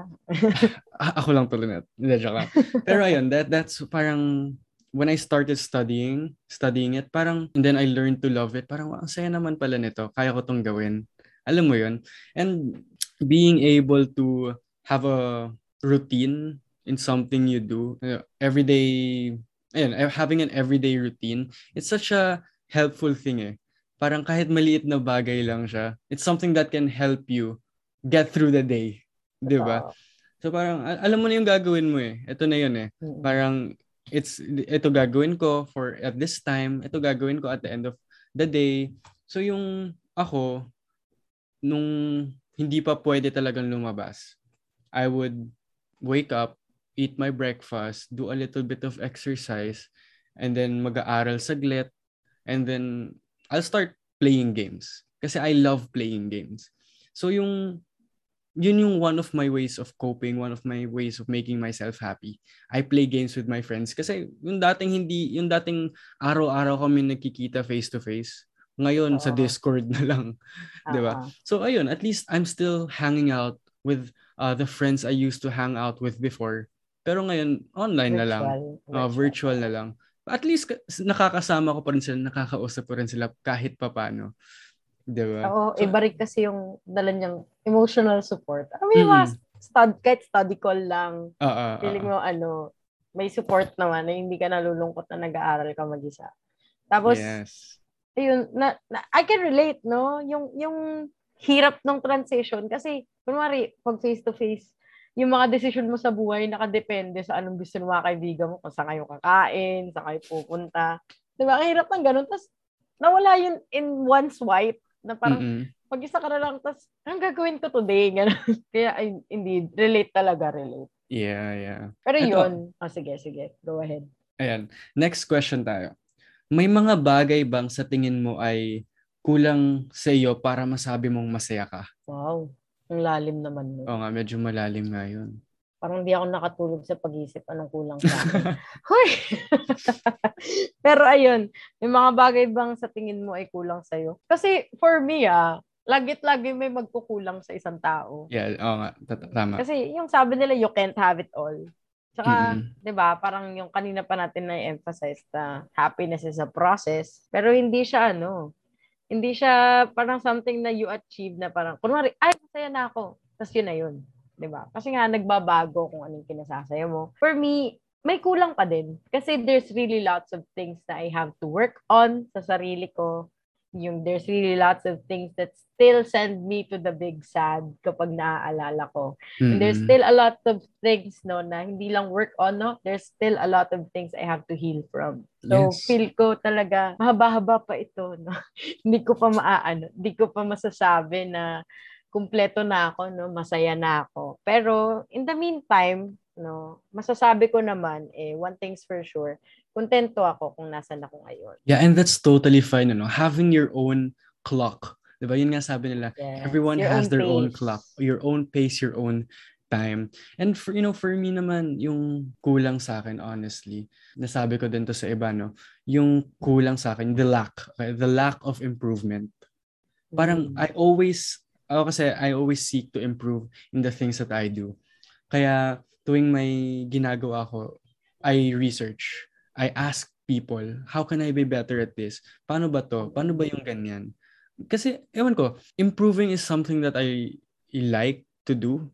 S3: ako lang tuloy na. Hindi, joke lang. Pero ayun, that, that's parang when I started studying, studying it, parang, and then I learned to love it, parang, ang saya naman pala nito, kaya ko tong gawin. Alam mo yun? And being able to have a routine in something you do, uh, everyday, ayun, eh, having an everyday routine, it's such a helpful thing eh. Parang kahit maliit na bagay lang siya, it's something that can help you get through the day. Di ba? So parang, alam mo na yung gagawin mo eh. Ito na yun eh. Parang it's ito gagawin ko for at this time, ito gagawin ko at the end of the day. So yung ako nung hindi pa pwede talagang lumabas, I would wake up, eat my breakfast, do a little bit of exercise, and then mag-aaral saglit, and then I'll start playing games. Kasi I love playing games. So yung yun yung one of my ways of coping, one of my ways of making myself happy. I play games with my friends kasi yung dating hindi, yung dating araw-araw kami nagkikita face to face. Ngayon uh-huh. sa Discord na lang, uh-huh. 'di ba? So ayun, at least I'm still hanging out with uh, the friends I used to hang out with before. Pero ngayon online virtual, na lang. Virtual. Uh, virtual na lang. At least nakakasama ko pa rin sila, nakakausap ko rin sila kahit papano. Diba?
S2: Oo, so, iba rin kasi yung dala niyang emotional support. I mean, mm-hmm. stud, kahit study call lang,
S3: uh, uh,
S2: feeling mo ano, may support naman na hindi ka nalulungkot na nag-aaral ka mag-isa. Tapos, yes. ayun, na, na, I can relate, no? Yung, yung hirap ng transition kasi, kunwari, pag face-to-face, yung mga decision mo sa buhay nakadepende sa anong gusto ng mga kaibigan mo, kung saan kayo kakain, saan kayo pupunta. Di ba? Ang hirap ng ganun. Tapos, nawala yun in one swipe na parang,
S3: Mm-mm.
S2: mag-isa ka na lang, tapos, anong gagawin ko today? Ganun. Kaya, ay, indeed, relate talaga, relate.
S3: Yeah, yeah.
S2: Pero
S3: Ito.
S2: yun, oh, sige, sige, go ahead.
S3: Ayan. Next question tayo. May mga bagay bang sa tingin mo ay kulang sa iyo para masabi mong masaya ka?
S2: Wow, ang lalim naman nun.
S3: Oo nga, medyo malalim nga yun.
S2: Parang di ako nakatulog sa pag-isip anong kulang sa akin. Hoy! Pero ayun, may mga bagay bang sa tingin mo ay kulang sa'yo? Kasi for me ah, lagit-lagi may magkukulang sa isang tao.
S3: Yeah, oo nga, tama.
S2: Kasi yung sabi nila, you can't have it all. Tsaka,
S3: Mm-mm.
S2: 'di ba, parang yung kanina pa natin na-emphasize na happiness is a process, pero hindi siya ano, hindi siya parang something na you achieve na parang, kunwari, ay, masaya na ako. Tapos yun na yun. 'Di ba? Kasi nga, nagbabago kung anong kinasasaya mo. For me, may kulang pa din. Kasi there's really lots of things that I have to work on sa sarili ko. Yung there's really lots of things that still send me to the big sad kapag naaalala ko. And there's still a lot of things no na hindi lang work on no there's still a lot of things I have to heal from so
S3: Yes.
S2: feel ko talaga mahaba-haba pa ito no hindi ko pa maaano hindi ko pa masasabi na kumpleto na ako no masaya na ako pero in the meantime no masasabi ko naman eh one thing's for sure kontento ako kung nasan ako ngayon
S3: Yeah, and that's totally fine, ano? Having your own clock. Diba? Yun nga sabi nila,
S2: Yes,
S3: everyone
S2: your
S3: has
S2: own
S3: their own
S2: pace.
S3: clock, your own pace, your own time. And for, you know, for me naman, yung kulang sa akin, honestly, nasabi ko din to sa iba, no? Yung kulang sa akin, the lack, okay? the lack of improvement. Parang
S2: Mm.
S3: I always, ako kasi I always seek to improve in the things that I do. Kaya tuwing may ginagawa ko, I research. I ask people, how can I be better at this? Paano ba to? Paano ba yung ganyan? Kasi, ewan ko, improving is something that I like to do.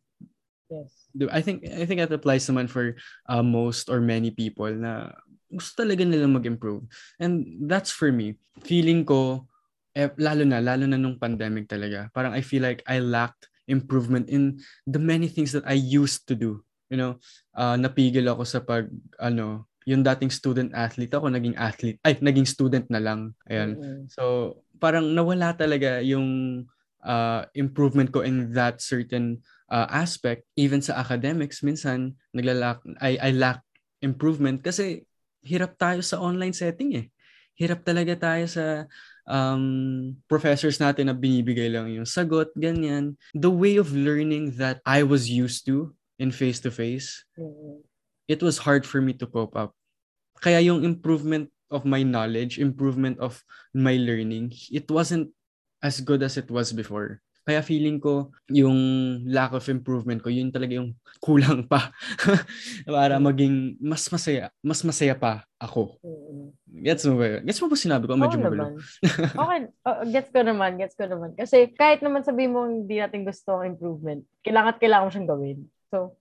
S2: yes
S3: I think I think that applies naman for uh, most or many people na gusto talaga nila mag-improve. And that's for me. Feeling ko, eh, lalo na, lalo na nung pandemic talaga, parang I feel like I lacked improvement in the many things that I used to do. You know, uh, napigil ako sa pag, ano, yung dating student athlete ako, naging athlete, ay, naging student na lang. Ayan. So, parang nawala talaga yung uh, improvement ko in that certain uh, aspect. Even sa academics, minsan, naglalak, I, I lack improvement kasi hirap tayo sa online setting eh. Hirap talaga tayo sa um, professors natin na binibigay lang yung sagot, ganyan. The way of learning that I was used to in face-to-face,
S2: Mm-mm.
S3: it was hard for me to cope up. Kaya yung improvement of my knowledge, improvement of my learning, it wasn't as good as it was before. Kaya feeling ko yung lack of improvement ko, yun talaga yung kulang pa para maging mas masaya, mas masaya pa ako. Gets mo ba? yun? Gets mo ba sinabi ko? Medyo
S2: Oo
S3: magulo.
S2: okay, uh, gets ko naman, gets ko naman. Kasi kahit naman sabihin mo hindi natin gusto ang improvement, kailangan at kailangan mo siyang gawin. So,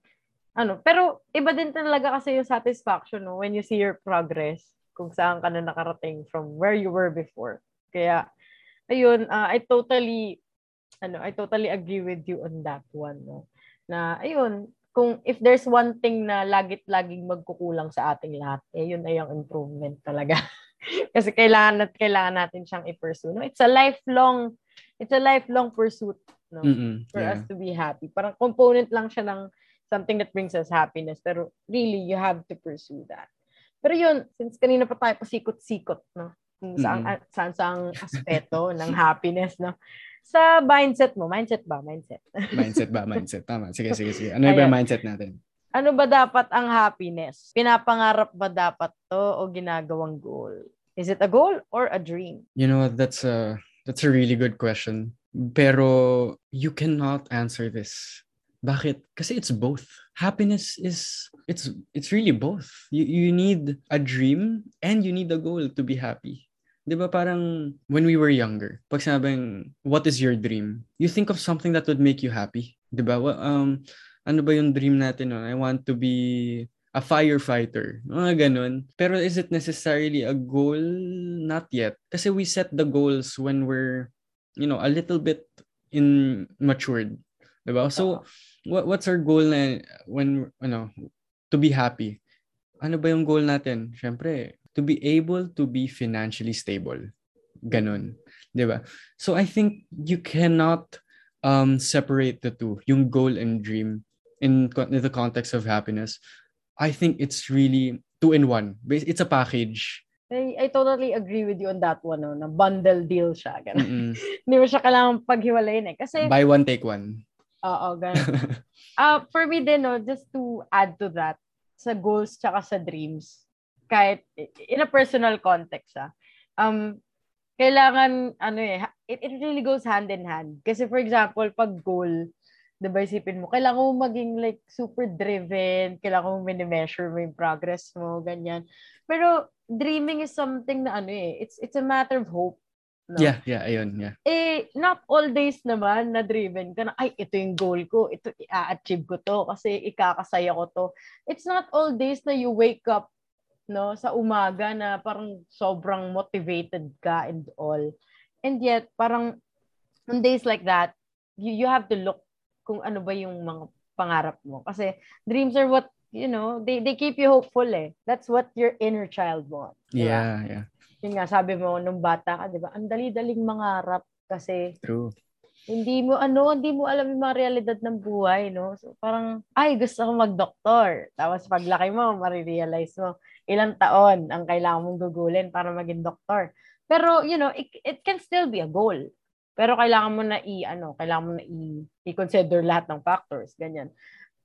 S2: ano, pero iba din talaga kasi yung satisfaction no, when you see your progress kung saan ka na nakarating from where you were before. Kaya, ayun, uh, I totally, ano, I totally agree with you on that one, no? Na, ayun, kung if there's one thing na lagit-laging magkukulang sa ating lahat, eh, yun ay ang improvement talaga. Kasi kailangan at kailangan natin siyang i-pursue. No? It's a lifelong it's a lifelong pursuit no?
S3: Mm-mm,
S2: for
S3: yeah.
S2: us to be happy. Parang component lang siya ng something that brings us happiness. Pero really, you have to pursue that. Pero yun, since kanina pa tayo pasikot-sikot, no? Kung saan,
S3: Mm.
S2: saan, saan aspeto ng happiness, no? Sa mindset mo, mindset ba? Mindset.
S3: Mindset ba? Mindset. Tama. Sige, sige, sige. Ano ba yung
S2: Ayan.
S3: mindset natin?
S2: ano ba dapat ang happiness? Pinapangarap ba dapat to o ginagawang goal? Is it a goal or a dream?
S3: You know what? That's a that's a really good question. Pero you cannot answer this. Bakit? Kasi it's both. Happiness is it's it's really both. You you need a dream and you need a goal to be happy. 'Di ba parang when we were younger, pag sabing what is your dream? You think of something that would make you happy. 'Di ba? Um ano ba yung dream natin no? I want to be a firefighter, mga ganun. Pero is it necessarily a goal? Not yet. Kasi we set the goals when we're, you know, a little bit in matured. Diba? So, what, what's our goal na when, ano, to be happy? Ano ba yung goal natin? Siyempre, to be able to be financially stable. Ganun. Diba? So, I think you cannot um, separate the two, yung goal and dream in, in the context of happiness. I think it's really two in one. It's a package.
S2: I, I totally agree with you on that one, no? na bundle deal siya. Hindi mo siya kailangan paghiwalayin eh. Kasi,
S3: Buy one, take one.
S2: Oo, ganun. uh, for me din, no, just to add to that, sa goals tsaka sa dreams, kahit in a personal context, ah, um, kailangan, ano eh, it, it really goes hand in hand. Kasi for example, pag goal, diba isipin mo, kailangan mo maging like super driven, kailangan mo mini-measure mo yung progress mo, ganyan. Pero dreaming is something na ano eh, it's it's a matter of hope.
S3: No? Yeah, yeah, ayun, yeah.
S2: Eh, not all days naman na driven ka na, ay, ito yung goal ko, ito, i-achieve ko to, kasi ikakasaya ko to. It's not all days na you wake up, no, sa umaga na parang sobrang motivated ka and all. And yet, parang, on days like that, you, you have to look kung ano ba yung mga pangarap mo. Kasi dreams are what, you know, they, they keep you hopeful eh. That's what your inner child wants.
S3: Diba? Yeah, yeah.
S2: Yun nga, sabi mo, nung bata ka, di ba, ang dali-daling mangarap kasi
S3: True.
S2: hindi mo, ano, hindi mo alam yung mga realidad ng buhay, no? So, parang, ay, gusto ko mag-doktor. Tapos, paglaki mo, marirealize mo, ilang taon ang kailangan mong gugulin para maging doktor. Pero, you know, it, it can still be a goal. Pero kailangan mo na i ano, kailangan mo na i i-consider lahat ng factors, ganyan.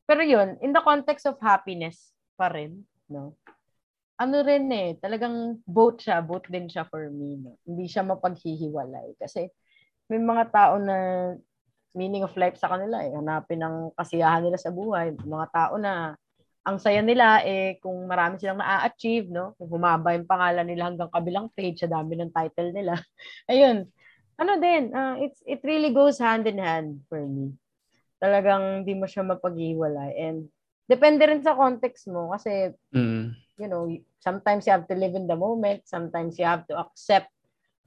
S2: Pero yun, in the context of happiness pa rin, no? Ano rin eh, talagang both siya, both din siya for me, no? Hindi siya mapaghihiwalay kasi may mga tao na meaning of life sa kanila eh, hanapin ang kasiyahan nila sa buhay. Mga tao na ang saya nila eh kung marami silang na-achieve, no? Kung humaba yung pangalan nila hanggang kabilang page, sa dami ng title nila. Ayun, ano din, uh, it's, it really goes hand in hand for me. Talagang hindi mo siya mapag-iwalay. And depende rin sa context mo kasi,
S3: mm.
S2: you know, sometimes you have to live in the moment. Sometimes you have to accept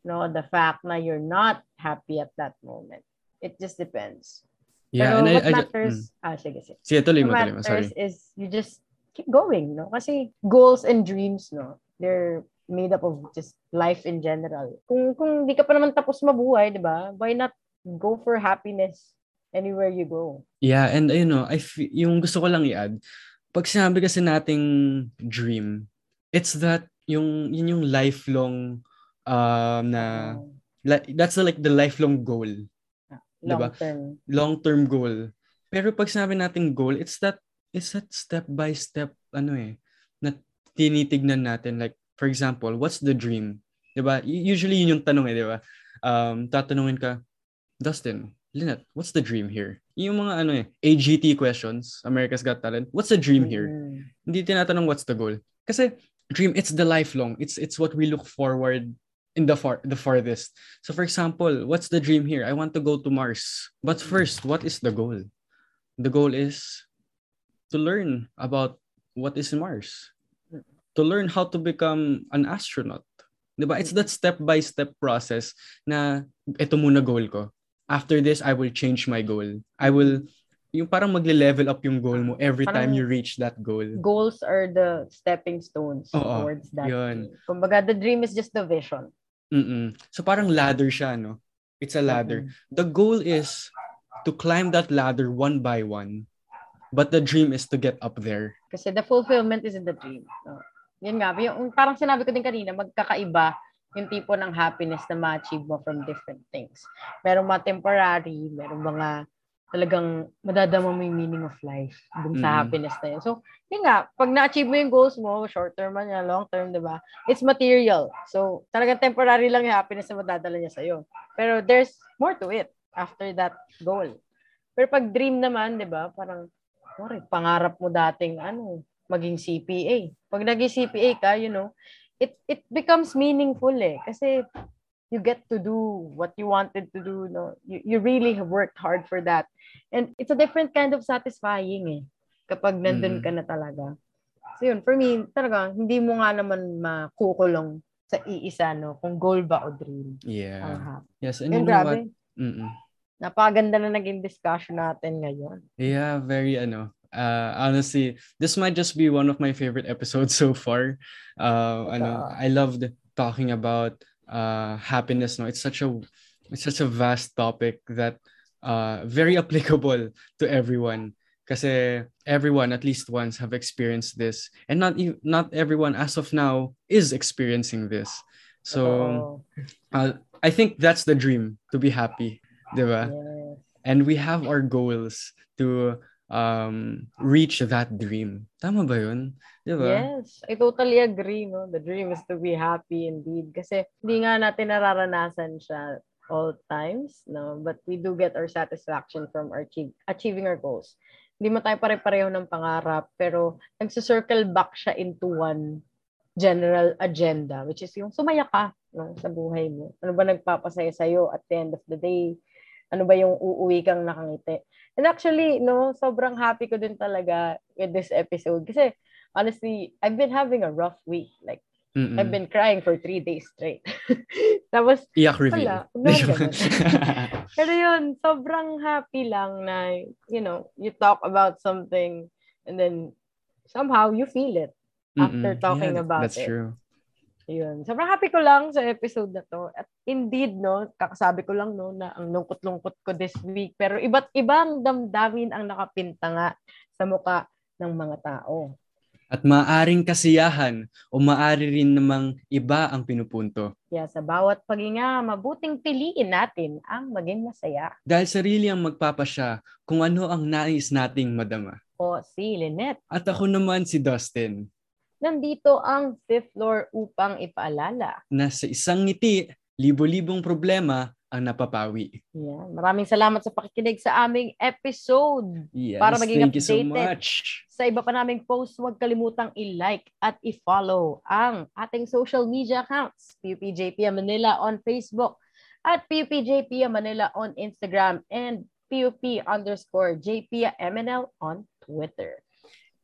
S2: no, the fact na you're not happy at that moment. It just depends.
S3: Yeah,
S2: Pero
S3: and
S2: what
S3: I, I,
S2: matters,
S3: mm.
S2: ah, sige, sige.
S3: Sige, tuloy mo, tuloy mo. Sorry.
S2: is you just keep going, no? Kasi goals and dreams, no? They're made up of just life in general. Kung kung di ka pa naman tapos mabuhay, 'di ba? Why not go for happiness anywhere you go?
S3: Yeah, and you know, I f- yung gusto ko lang i-add, pag sinabi kasi nating dream, it's that yung yun yung lifelong um na
S2: Oh,
S3: like that's the, like the lifelong goal,
S2: long
S3: diba?
S2: term.
S3: long-term goal. Pero pag sinabi nating goal, it's that it's that step by step ano eh na tinitignan natin like for example, what's the dream? 'Di ba? Usually yun yung tanong eh, 'di ba? Um tatanungin ka, Dustin, Lynette, what's the dream here? Yung mga ano eh, AGT questions, America's Got Talent. What's the dream here?
S2: Mm.
S3: Hindi tinatanong what's the goal. Kasi dream, it's the lifelong. It's it's what we look forward in the far the farthest. So for example, what's the dream here? I want to go to Mars. But first, what is the goal? The goal is to learn about what is Mars. To learn how to become an astronaut. 'Di ba? It's that step by step process na ito muna goal ko. After this, I will change my goal. I will yung parang magle-level up yung goal mo every time
S2: Parang-
S3: you reach that goal.
S2: Goals are the stepping stones
S3: Oo,
S2: towards that.
S3: yun.
S2: Kumbaga, the dream is just the vision.
S3: Mm-mm. So parang ladder siya, no? It's a ladder. The goal is to climb that ladder one by one. But the dream is to get up there.
S2: Kasi the fulfillment is in the dream. No? Yun nga, yung, parang sinabi ko din kanina, magkakaiba yung tipo ng happiness na ma-achieve mo from different things. Merong mga temporary, merong mga talagang madadama mo yung meaning of life dun sa
S3: Mm.
S2: happiness na yun. So, yun nga, pag na-achieve mo yung goals mo, short term man yan, long term, di ba? It's material. So, talagang temporary lang yung happiness na madadala niya sa'yo. Pero there's more to it after that goal. Pero pag dream naman, di ba, parang, sorry, pangarap mo dating, ano, maging CPA. Pag naging CPA ka, you know, it it becomes meaningful eh. Kasi you get to do what you wanted to do. No? You, you really have worked hard for that. And it's a different kind of satisfying eh. Kapag nandun
S3: Mm.
S2: ka na talaga. So yun, for me, talaga, hindi mo nga naman makukulong sa iisa, no? Kung goal ba o dream.
S3: Yeah.
S2: Happy.
S3: Yes, and
S2: Yun,
S3: you know
S2: grabe.
S3: what? Mm-mm.
S2: Napaganda na naging discussion natin ngayon.
S3: Yeah, very ano. Uh, honestly, this might just be one of my favorite episodes so far. Uh, ano. I loved talking about uh, happiness. No, it's such a it's such a vast topic that uh, very applicable to everyone. because everyone at least once have experienced this, and not not everyone as of now is experiencing this. So uh, I think that's the dream to be happy, diba?
S2: Yes.
S3: and we have our goals to um reach that dream. Tama ba 'yun? 'Di?
S2: Yes, I totally agree, no? The dream is to be happy indeed. Kasi hindi nga natin nararanasan siya all times, no? But we do get our satisfaction from our achieve, achieving our goals. Hindi mo tayo pare-pareho ng pangarap, pero nagsa-circle back siya into one general agenda, which is yung sumaya ka no, sa buhay mo. Ano ba nagpapasaya sa'yo at the end of the day? Ano ba yung uuwi kang nakangiti? And actually, no, sobrang happy ko din talaga with this episode. Kasi, honestly, I've been having a rough week. Like,
S3: Mm-mm.
S2: I've been crying for three days straight. Tapos,
S3: Iyak reveal.
S2: wala. Ganun. Pero yun, sobrang happy lang na, you know, you talk about something and then somehow you feel it. after
S3: Mm-mm.
S2: talking
S3: Yeah,
S2: about
S3: that's
S2: it.
S3: true.
S2: Yun. Sobrang happy ko lang sa episode na to. At indeed, no, kakasabi ko lang, no, na ang lungkot-lungkot ko this week. Pero iba't ibang damdamin ang nakapinta nga sa muka ng mga tao.
S3: At maaring kasiyahan o maari rin namang iba ang pinupunto.
S2: Kaya sa bawat paghinga, mabuting piliin natin ang maging masaya.
S3: Dahil sarili ang magpapasya kung ano ang nais nating madama.
S2: O si Lynette.
S3: At ako naman si Dustin,
S2: Nandito ang fifth floor upang ipaalala.
S3: na sa isang ngiti, libo-libong problema ang napapawi.
S2: Yan. Maraming salamat sa pakikinig sa aming episode.
S3: Yes,
S2: Para maging
S3: thank you so
S2: updated.
S3: much.
S2: Sa iba pa naming post, huwag kalimutang i-like at i-follow ang ating social media accounts. PUPJP Manila on Facebook at PUPJP Manila on Instagram and PUP underscore JP MNL on Twitter.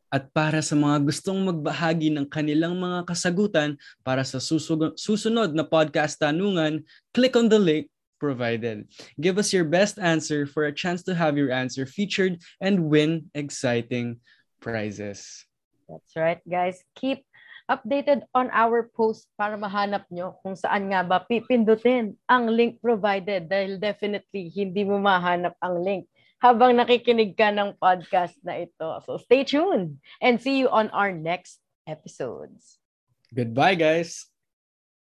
S3: At para sa mga gustong magbahagi ng kanilang mga kasagutan para sa susunod na podcast tanungan, click on the link provided. Give us your best answer for a chance to have your answer featured and win exciting prizes.
S2: That's right, guys. Keep updated on our post para mahanap nyo kung saan nga ba pipindutin ang link provided dahil definitely hindi mo mahanap ang link habang nakikinig ka ng podcast na ito. So stay tuned and see you on our next episodes.
S3: Goodbye, guys.